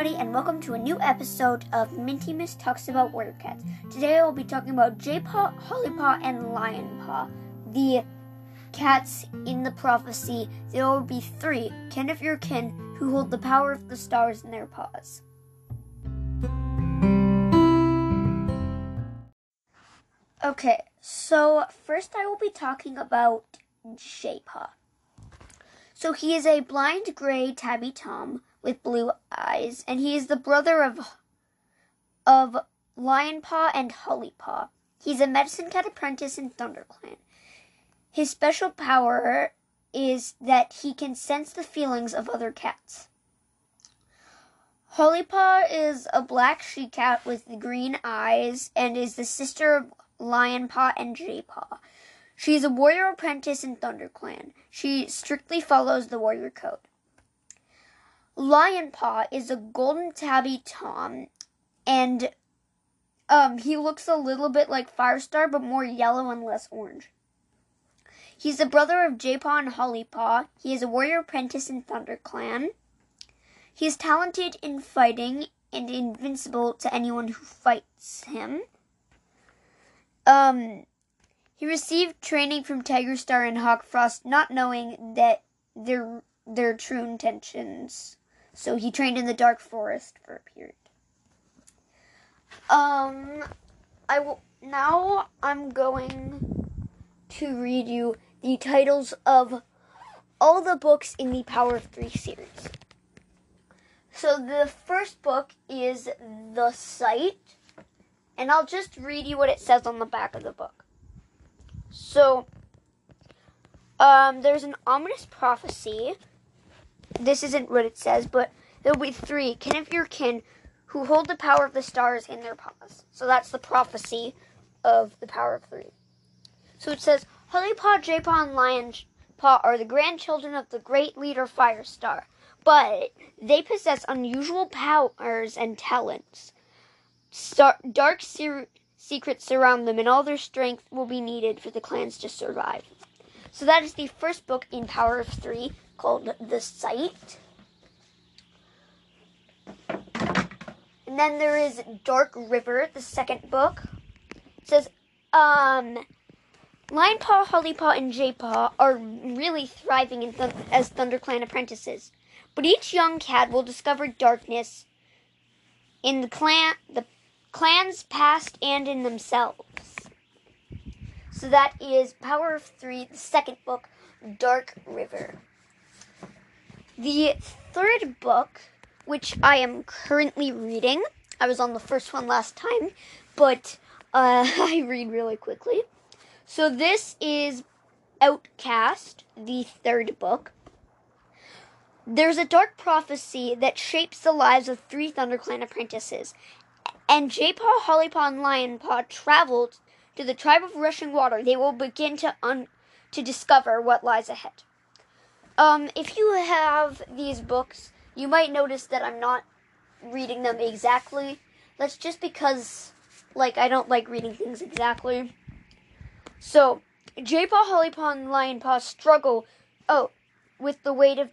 everybody, and welcome to a new episode of Minty Miss Talks About Warrior Cats. Today I will be talking about Jaypaw, Hollypaw, and Lionpaw, the cats in the prophecy. There will be three, kin of your kin, who hold the power of the stars in their paws. Okay, so first I will be talking about Jaypaw. So he is a blind gray tabby tom with blue eyes, and he is the brother of of Lionpaw and Hollypaw. He's a medicine cat apprentice in ThunderClan. His special power is that he can sense the feelings of other cats. Hollypaw is a black she cat with green eyes and is the sister of Lionpaw and Jaypaw. She is a warrior apprentice in ThunderClan. She strictly follows the warrior code. Lionpaw is a golden tabby tom, and um, he looks a little bit like Firestar, but more yellow and less orange. He's the brother of Jaypaw and Hollypaw. He is a warrior apprentice in ThunderClan. He is talented in fighting and invincible to anyone who fights him. Um, he received training from Tigerstar and Hawkfrost, not knowing that their their true intentions. So he trained in the dark forest for a period. Um, I will now. I'm going to read you the titles of all the books in the Power of Three series. So the first book is The Sight, and I'll just read you what it says on the back of the book. So, um, there's an ominous prophecy this isn't what it says, but there will be three, kin of your kin, who hold the power of the stars in their paws. So that's the prophecy of the power of three. So it says, Hollypaw, Jaypaw, and Lionpaw are the grandchildren of the great leader Firestar, but they possess unusual powers and talents. Star- dark ser- secrets surround them, and all their strength will be needed for the clans to survive. So that is the first book in Power of Three called The Sight. And then there is Dark River, the second book. It says, um, Lionpaw, Hollypaw, and Jaypaw are really thriving in th- as ThunderClan apprentices. But each young cat will discover darkness in the clan, the clan's past, and in themselves. So that is Power of Three, the second book, Dark River. The third book, which I am currently reading, I was on the first one last time, but uh, I read really quickly. So this is Outcast, the third book. There's a dark prophecy that shapes the lives of three ThunderClan apprentices, and Jaypaw, Hollypaw, and Lionpaw traveled to the tribe of Rushing Water. They will begin to un- to discover what lies ahead. Um, if you have these books, you might notice that I'm not reading them exactly. That's just because, like, I don't like reading things exactly. So, j. Jaypaw, Hollypaw, and Lionpaw struggle, oh, with the weight of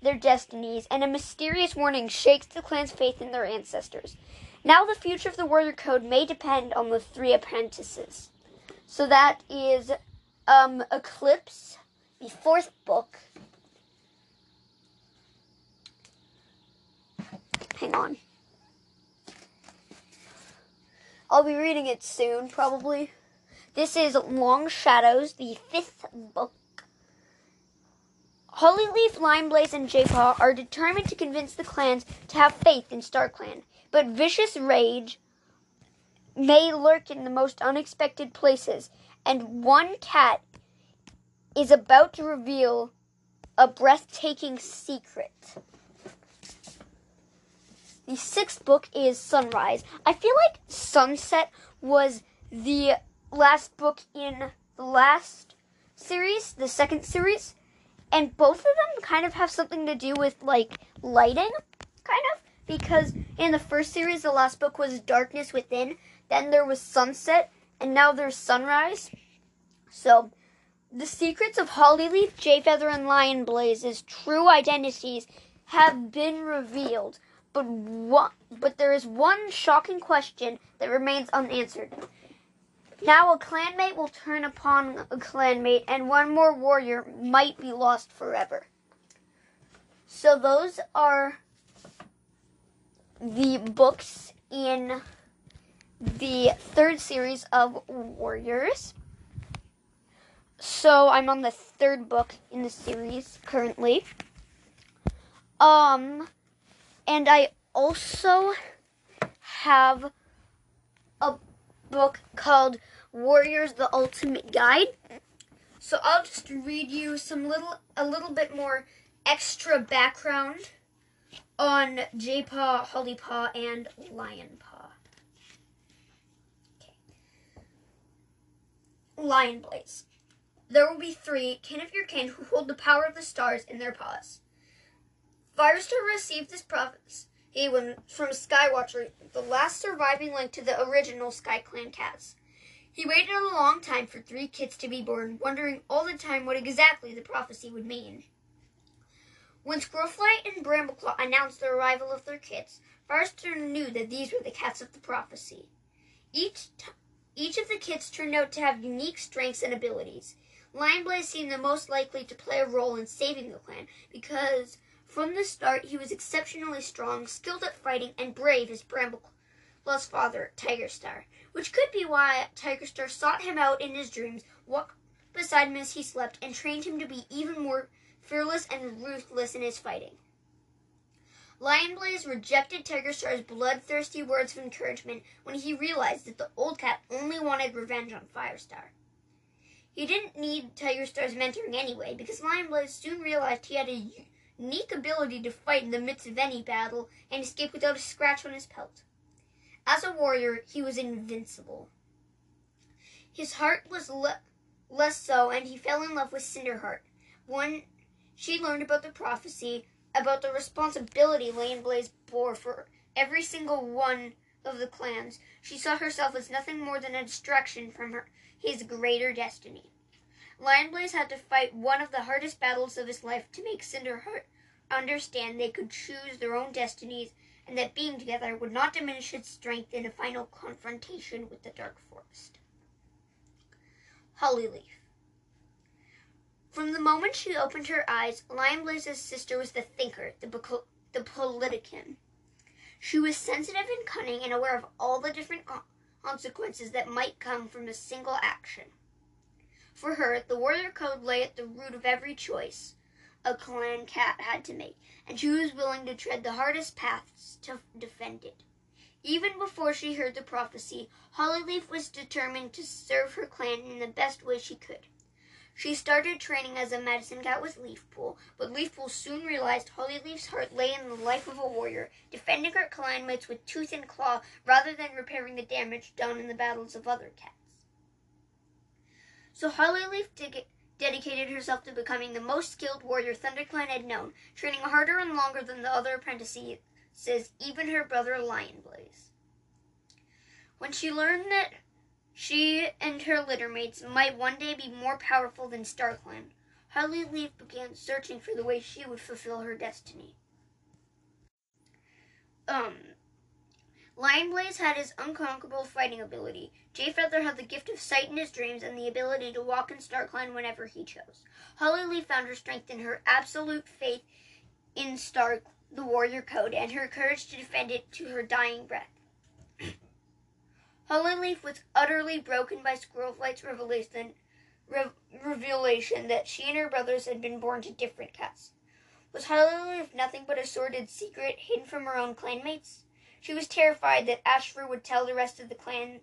their destinies, and a mysterious warning shakes the clan's faith in their ancestors. Now the future of the Warrior Code may depend on the three apprentices. So that is um, Eclipse, the fourth book, Hang on. I'll be reading it soon, probably. This is Long Shadows, the fifth book. Hollyleaf, Lionblaze, and Jaypaw are determined to convince the clans to have faith in StarClan, but vicious rage may lurk in the most unexpected places, and one cat is about to reveal a breathtaking secret. The sixth book is Sunrise. I feel like Sunset was the last book in the last series, the second series, and both of them kind of have something to do with like lighting, kind of, because in the first series, the last book was Darkness Within, then there was Sunset, and now there's Sunrise. So, the secrets of Hollyleaf, Jayfeather, and Lionblaze's true identities have been revealed but one, but there is one shocking question that remains unanswered. Now a clanmate will turn upon a clanmate, and one more warrior might be lost forever. So those are the books in the third series of Warriors. So I'm on the third book in the series currently. Um, and I also have a book called Warriors: The Ultimate Guide. So I'll just read you some little, a little bit more extra background on Jaypaw, Holly Paw, and Lionpaw. Okay. Lionblaze. There will be three kin of your kin who hold the power of the stars in their paws. Firestar received this prophecy from Skywatcher, the last surviving link to the original SkyClan cats. He waited a long time for three kids to be born, wondering all the time what exactly the prophecy would mean. When Squirrelflight and Brambleclaw announced the arrival of their kids, Firestar knew that these were the cats of the prophecy. Each, t- each of the kids turned out to have unique strengths and abilities. Lionblaze seemed the most likely to play a role in saving the clan because from the start he was exceptionally strong, skilled at fighting, and brave as Brambleclaw's father, Tigerstar, which could be why Tigerstar sought him out in his dreams, walked beside him as he slept, and trained him to be even more fearless and ruthless in his fighting. Lionblaze rejected Tigerstar's bloodthirsty words of encouragement when he realized that the old cat only wanted revenge on Firestar. He didn't need Tigerstar's mentoring anyway, because Lionblaze soon realized he had a unique ability to fight in the midst of any battle and escape without a scratch on his pelt. As a warrior, he was invincible. His heart was le- less so, and he fell in love with Cinderheart. When she learned about the prophecy, about the responsibility Lionblaze bore for every single one of the clans, she saw herself as nothing more than a distraction from her his greater destiny. Lionblaze had to fight one of the hardest battles of his life to make Cinderheart understand they could choose their own destinies and that being together would not diminish its strength in a final confrontation with the Dark Forest. Hollyleaf. From the moment she opened her eyes, Lionblaze's sister was the thinker, the, the politician. She was sensitive and cunning and aware of all the different consequences that might come from a single action. For her, the warrior code lay at the root of every choice a clan cat had to make, and she was willing to tread the hardest paths to defend it. Even before she heard the prophecy, Hollyleaf was determined to serve her clan in the best way she could. She started training as a medicine cat with Leafpool, but Leafpool soon realized Hollyleaf's heart lay in the life of a warrior, defending her clanmates with tooth and claw rather than repairing the damage done in the battles of other cats. So Hollyleaf de- dedicated herself to becoming the most skilled warrior ThunderClan had known, training harder and longer than the other apprentices, even her brother Lionblaze. When she learned that she and her littermates might one day be more powerful than StarClan. Hollyleaf began searching for the way she would fulfill her destiny. Um, Lionblaze had his unconquerable fighting ability. Jayfeather had the gift of sight in his dreams and the ability to walk in StarClan whenever he chose. Hollyleaf found her strength in her absolute faith in Stark, the warrior code, and her courage to defend it to her dying breath. Hollyleaf was utterly broken by Squirrelflight's revelation, re- revelation that she and her brothers had been born to different cats. Was Hollyleaf nothing but a sordid secret hidden from her own clanmates? She was terrified that Ashfur would tell the rest of the clan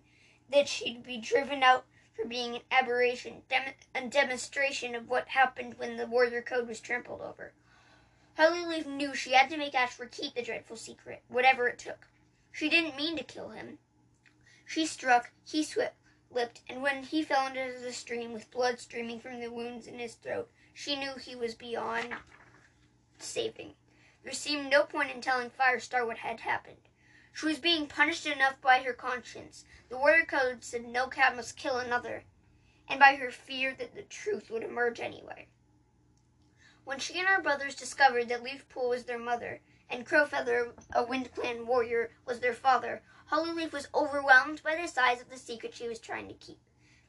that she'd be driven out for being an aberration, dem- a demonstration of what happened when the warrior code was trampled over. Hollyleaf knew she had to make Ashfur keep the dreadful secret, whatever it took. She didn't mean to kill him. She struck, he slipped, and when he fell into the stream with blood streaming from the wounds in his throat, she knew he was beyond saving. There seemed no point in telling Firestar what had happened. She was being punished enough by her conscience. The warrior code said no cat must kill another, and by her fear that the truth would emerge anyway. When she and her brothers discovered that Leafpool was their mother, and Crowfeather, a WindClan warrior, was their father, Hollyleaf was overwhelmed by the size of the secret she was trying to keep.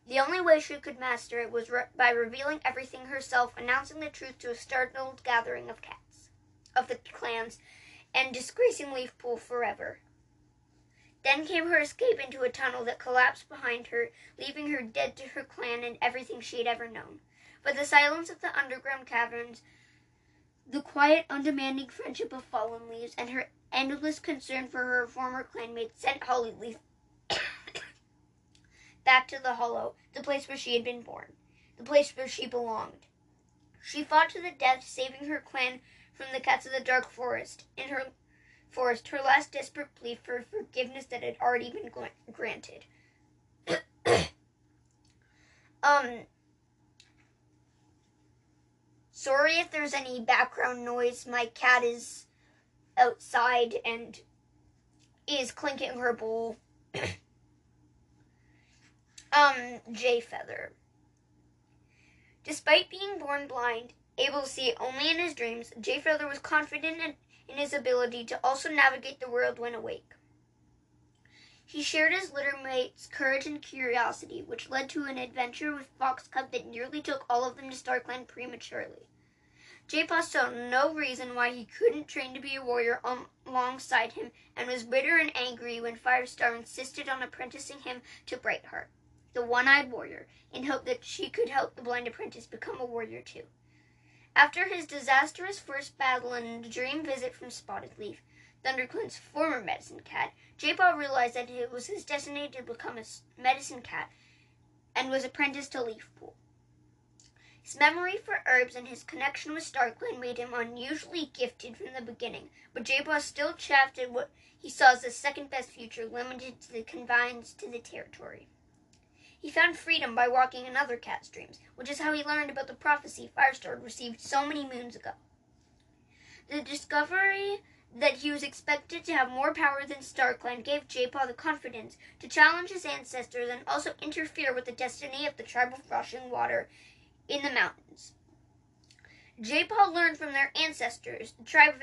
The only way she could master it was re- by revealing everything herself, announcing the truth to a startled gathering of cats, of the clans, and disgracing Leafpool forever. Then came her escape into a tunnel that collapsed behind her, leaving her dead to her clan and everything she had ever known. But the silence of the underground caverns, the quiet, undemanding friendship of fallen leaves, and her endless concern for her former clanmates sent Hollyleaf back to the hollow, the place where she had been born, the place where she belonged. She fought to the death, saving her clan from the cats of the dark forest. In her forest, her last desperate plea for forgiveness that had already been granted. um, sorry if there's any background noise. My cat is outside and is clinking her bowl. um, Jayfeather. Despite being born blind, able to see only in his dreams, Jayfeather was confident in, in his ability to also navigate the world when awake. He shared his littermates' courage and curiosity, which led to an adventure with Fox Cub that nearly took all of them to StarClan prematurely. Jaypaw saw no reason why he couldn't train to be a warrior um, alongside him and was bitter and angry when Firestar insisted on apprenticing him to Brightheart, the one-eyed warrior, in hope that she could help the blind apprentice become a warrior too. After his disastrous first battle and a dream visit from Spottedleaf, ThunderClan's former medicine cat, Jaypaw realized that it was his destiny to become a medicine cat and was apprenticed to Leafpool. His memory for herbs and his connection with StarClan made him unusually gifted from the beginning, but Jaypaw still chaffed at what he saw as the second best future limited to the confines to the territory. He found freedom by walking in other cat's dreams, which is how he learned about the prophecy Firestar received so many moons ago. The discovery that he was expected to have more power than StarClan gave Jaypaw the confidence to challenge his ancestors and also interfere with the destiny of the tribe of Rushing Water in the mountains. Jaypaw learned from their ancestors, the tribe of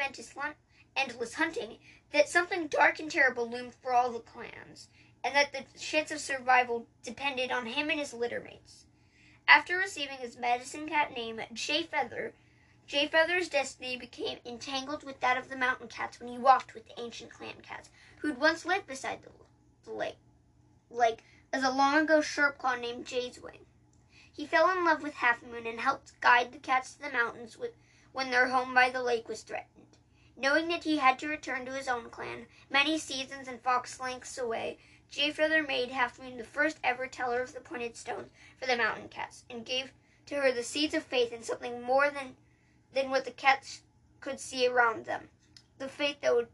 Endless Hunting, that something dark and terrible loomed for all the clans, and that the chance of survival depended on him and his littermates. After receiving his medicine cat name, Jayfeather, Jay Feather's destiny became entangled with that of the mountain cats when he walked with the ancient clan cats who'd once lived beside the, the lake, as a long ago Sharpclaw named Jay's Wing. He fell in love with Half Moon and helped guide the cats to the mountains with, when their home by the lake was threatened. Knowing that he had to return to his own clan, many seasons and fox lengths away, Jayfeather made Half Moon the first ever teller of the pointed stones for the mountain cats, and gave to her the seeds of faith in something more than than what the cats could see around them. The faith that would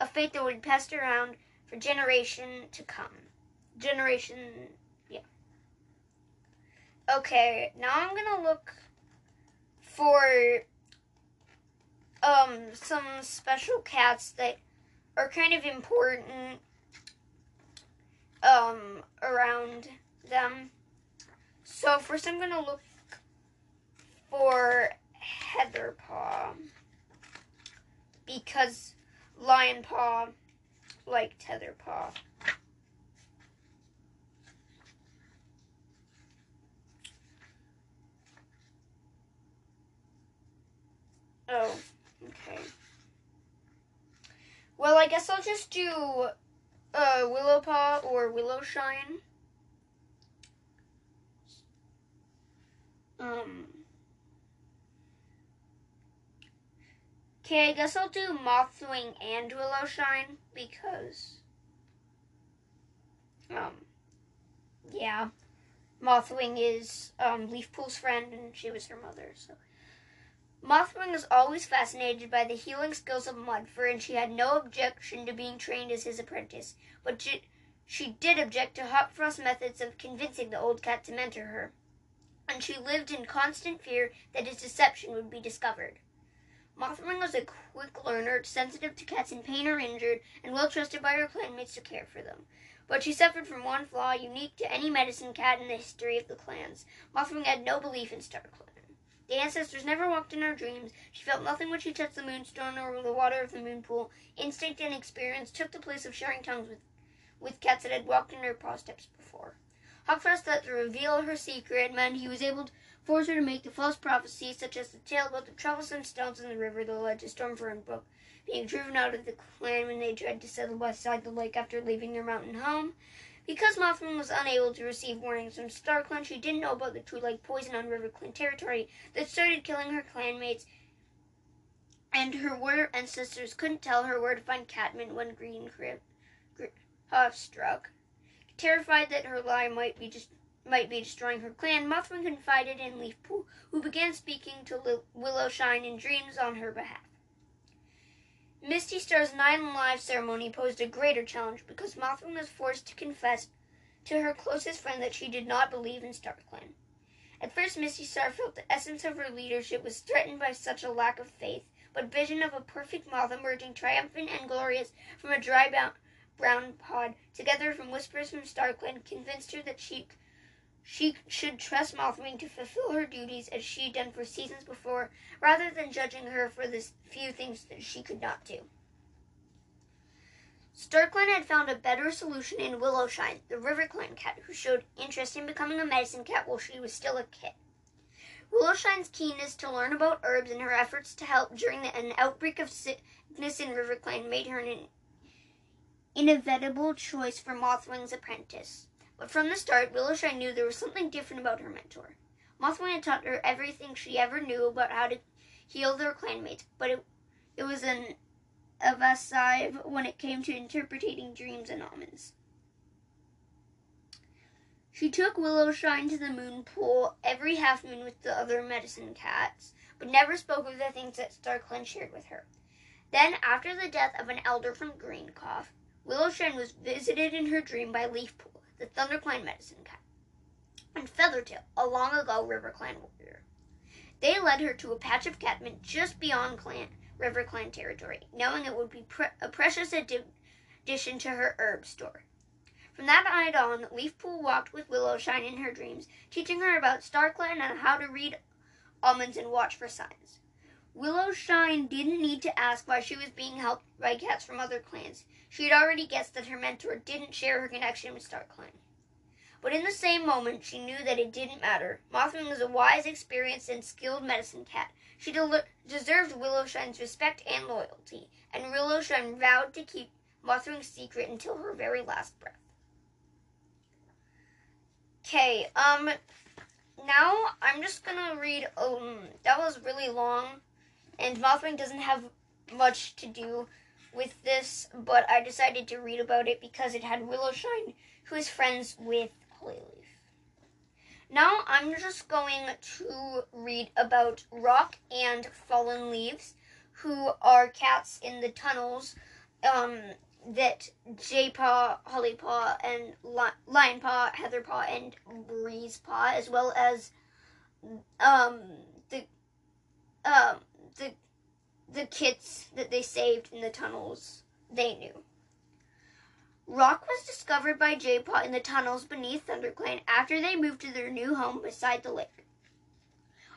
a faith that would pass around for generation to come. Generation yeah. Okay, now I'm gonna look for um some special cats that are kind of important um around them. So first I'm gonna look for Heatherpaw because Lionpaw liked Heatherpaw. Oh, okay. Well, I guess I'll just do uh, Willowpaw or Willowshine. Um. Okay, I guess I'll do Mothwing and Willowshine because, um, yeah, Mothwing is um, Leafpool's friend and she was her mother, so. Mothwing was always fascinated by the healing skills of Mudfur, and she had no objection to being trained as his apprentice. But she, she did object to Hawkfrost's methods of convincing the old cat to mentor her, and she lived in constant fear that his deception would be discovered. Mothwing was a quick learner, sensitive to cats in pain or injured, and well trusted by her clanmates to care for them. But she suffered from one flaw unique to any medicine cat in the history of the clans. Mothwing had no belief in StarClan. The ancestors never walked in her dreams. She felt nothing when she touched the moonstone or the water of the moon pool. Instinct and experience took the place of sharing tongues with, with cats that had walked in her paw steps before. Hawkfrost thought to reveal her secret meant he was able to force her to make the false prophecies, such as the tale about the troublesome stones in the river that led to Stormfur and Brook being driven out of the clan when they tried to settle beside the lake after leaving their mountain home. Because Mothman was unable to receive warnings from StarClan, she didn't know about the Twoleg poison on RiverClan territory that started killing her clanmates, and her warrior ancestors couldn't tell her where to find catmint when Green Crib Huff struck. Terrified that her lie might be just might be destroying her clan, Mothman confided in Leafpool, who began speaking to Willowshine in dreams on her behalf. Mistystar's Nine Lives ceremony posed a greater challenge because Mothman was forced to confess to her closest friend that she did not believe in Star StarClan. At first, Misty Star felt the essence of her leadership was threatened by such a lack of faith, but vision of a perfect moth emerging triumphant and glorious from a dry brown pod, together from whispers from Star StarClan, convinced her that she she should trust Mothman to fulfill her duties as she had done for seasons before, rather than judging her for the few things that she could not do. StarClan had found a better solution in Willowshine, the RiverClan cat, who showed interest in becoming a medicine cat while she was still a kid. Willowshine's keenness to learn about herbs and her efforts to help during an outbreak of sickness in RiverClan made her an inevitable choice for Mothwing's apprentice. But from the start, Willowshine knew there was something different about her mentor. Mothwing had taught her everything she ever knew about how to heal their clanmates, but it, it was an evasive when it came to interpreting dreams and omens. She took Willowshine to the moon pool every half moon with the other medicine cats, but never spoke of the things that StarClan shared with her. Then, after the death of an elder from Greencough, Willowshine was visited in her dream by Leafpool the ThunderClan medicine cat, and Feathertail, a long ago RiverClan warrior. They led her to a patch of catmint just beyond Clan RiverClan territory, knowing it would be pre- a precious addition to her herb store. From that night on, Leafpool walked with Willowshine in her dreams, teaching her about StarClan and how to read omens and watch for signs. Willowshine didn't need to ask why she was being helped by cats from other clans. She had already guessed that her mentor didn't share her connection with StarClan. But in the same moment, she knew that it didn't matter. Mothman was a wise, experienced, and skilled medicine cat. She del- deserved Willowshine's respect and loyalty, and Willowshine vowed to keep Mothwing's secret until her very last breath. Okay, um, now I'm just gonna read, um, that was really long, and Mothwing doesn't have much to do with this, but I decided to read about it because it had Willowshine, who is friends with Hollyleaf. Now I'm just going to read about Rock and Fallen Leaves, who are cats in the tunnels um, that Jaypaw, Hollypaw, and Lionpaw, Heatherpaw, and Breezepaw, as well as um, the um, the the kits that they saved in the tunnels, they knew. Rock was discovered by Jaypaw in the tunnels beneath ThunderClan after they moved to their new home beside the lake.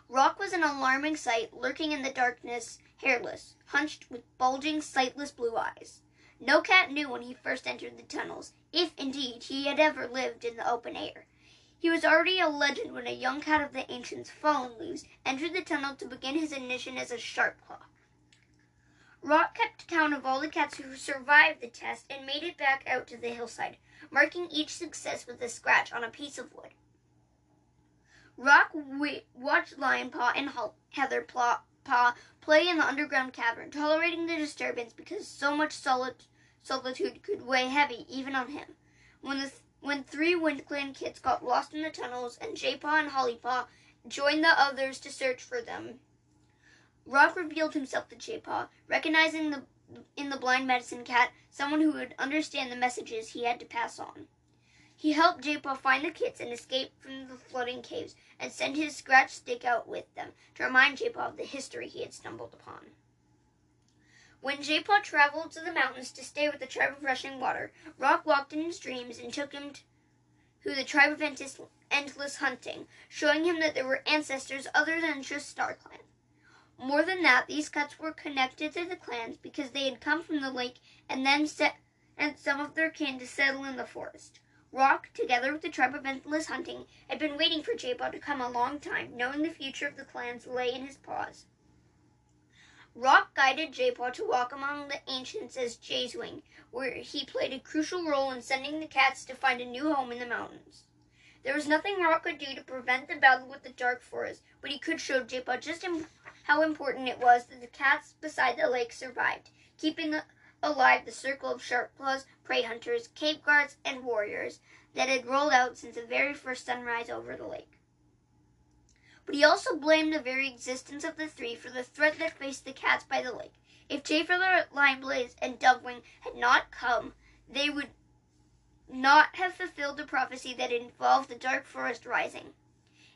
Rock was an alarming sight, lurking in the darkness, hairless, hunched with bulging, sightless blue eyes. No cat knew when he first entered the tunnels, if indeed he had ever lived in the open air. He was already a legend when a young cat of the ancients, Fallen Leaves, entered the tunnel to begin his initiation as a sharp claw. Rock kept count of all the cats who survived the test and made it back out to the hillside, marking each success with a scratch on a piece of wood. Rock w- watched Lionpaw and Heatherpaw play in the underground cavern, tolerating the disturbance because so much solitude could weigh heavy even on him. When the th- when three WindClan kids got lost in the tunnels and Jaypaw and Hollypaw joined the others to search for them, Rock revealed himself to Jaypaw, recognizing the, in the blind medicine cat someone who would understand the messages he had to pass on. He helped Jaypaw find the kids and escape from the flooding caves and sent his scratch stick out with them to remind Jaypaw of the history he had stumbled upon. When Jaypaw traveled to the mountains to stay with the tribe of Rushing Water, Rock walked in his dreams and took him to the tribe of endless hunting, showing him that there were ancestors other than just StarClan. More than that, these cats were connected to the clans because they had come from the lake and then set and some of their kin to settle in the forest. Rock, together with the tribe of Endless Hunting, had been waiting for Jaypaw to come a long time, knowing the future of the clans lay in his paws. Rock guided Jaypaw to walk among the ancients as Jay's Wing, where he played a crucial role in sending the cats to find a new home in the mountains. There was nothing Rock could do to prevent the battle with the Dark Forest, but he could show Jaypaw just how important it was that the cats beside the lake survived, keeping alive the circle of sharp claws, prey hunters, cave guards, and warriors that had rolled out since the very first sunrise over the lake. But he also blamed the very existence of the three for the threat that faced the cats by the lake. If Jayfeather, Lionblaze, and Dovewing had not come, they would not have fulfilled the prophecy that involved the dark forest rising.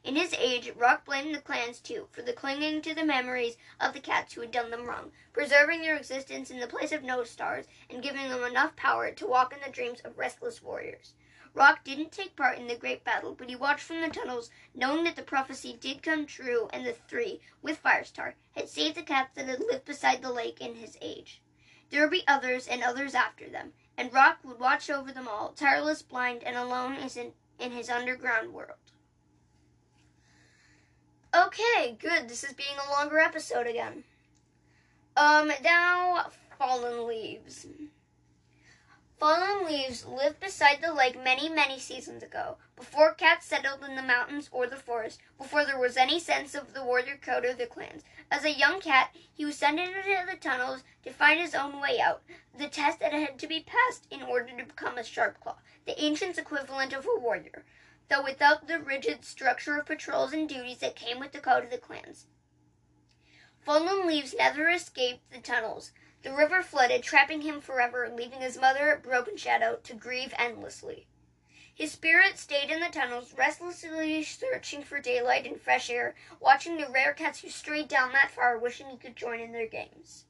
In his age, Rock blamed the clans too for the clinging to the memories of the cats who had done them wrong, preserving their existence in the place of no stars, and giving them enough power to walk in the dreams of restless warriors. Rock didn't take part in the great battle, but he watched from the tunnels, knowing that the prophecy did come true, and the three, with Firestar, had saved the cats that had lived beside the lake in his age. There would be others and others after them, and Rock would watch over them all, tireless, blind, and alone in, in his underground world. Okay, good. This is being a longer episode again. Um, now, Fallen Leaves. Fallen Leaves lived beside the lake many, many seasons ago, before cats settled in the mountains or the forest, before there was any sense of the warrior code or the clans. As a young cat, he was sent into the tunnels to find his own way out, the test that had to be passed in order to become a sharp claw, the ancients' equivalent of a warrior though without the rigid structure of patrols and duties that came with the code of the clans. Fallen Leaves never escaped the tunnels. The river flooded, trapping him forever, leaving his mother, Broken Shadow, to grieve endlessly. His spirit stayed in the tunnels, restlessly searching for daylight and fresh air, watching the rare cats who strayed down that far, wishing he could join in their games.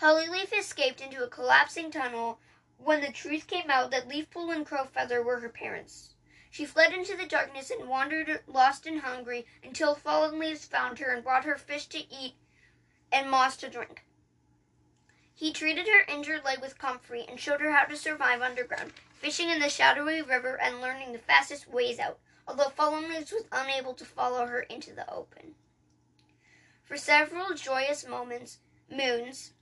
Hollyleaf escaped into a collapsing tunnel when the truth came out that Leafpool and Crowfeather were her parents. She fled into the darkness and wandered lost and hungry until Fallen Leaves found her and brought her fish to eat and moss to drink. He treated her injured leg with comfrey and showed her how to survive underground, fishing in the shadowy river and learning the fastest ways out, although Fallen Leaves was unable to follow her into the open. For several joyous moments, moons,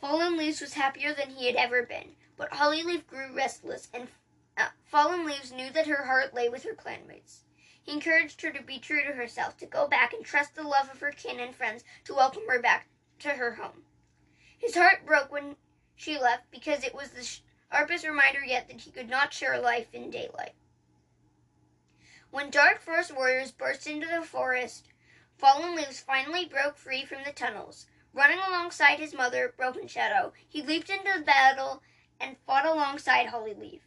Fallen Leaves was happier than he had ever been. But Hollyleaf grew restless, and uh, Fallen Leaves knew that her heart lay with her clanmates. He encouraged her to be true to herself, to go back and trust the love of her kin and friends to welcome her back to her home. His heart broke when she left because it was the sharpest reminder yet that he could not share life in daylight. When dark forest warriors burst into the forest, Fallen Leaves finally broke free from the tunnels. Running alongside his mother, Broken Shadow, he leaped into the battle and fought alongside Hollyleaf.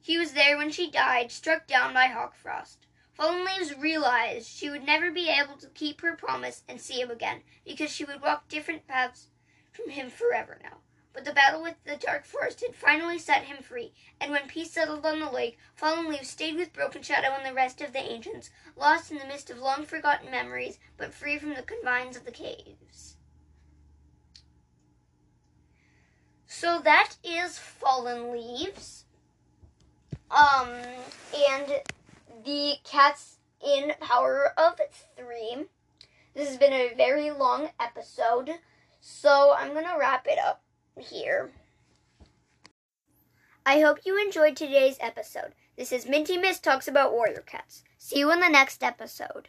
He was there when she died, struck down by Hawkfrost. Fallen Leaves realized she would never be able to keep her promise and see him again, because she would walk different paths from him forever now. But the battle with the Dark Forest had finally set him free, and when peace settled on the lake, Fallen Leaves stayed with Broken Shadow and the rest of the ancients, lost in the midst of long forgotten memories, but free from the confines of the caves. So that is Fallen Leaves. Um, and the cats in Power of Three. This has been a very long episode, so I'm going to wrap it up here. I hope you enjoyed today's episode. This is Minty Miss Talks About Warrior Cats. See you in the next episode.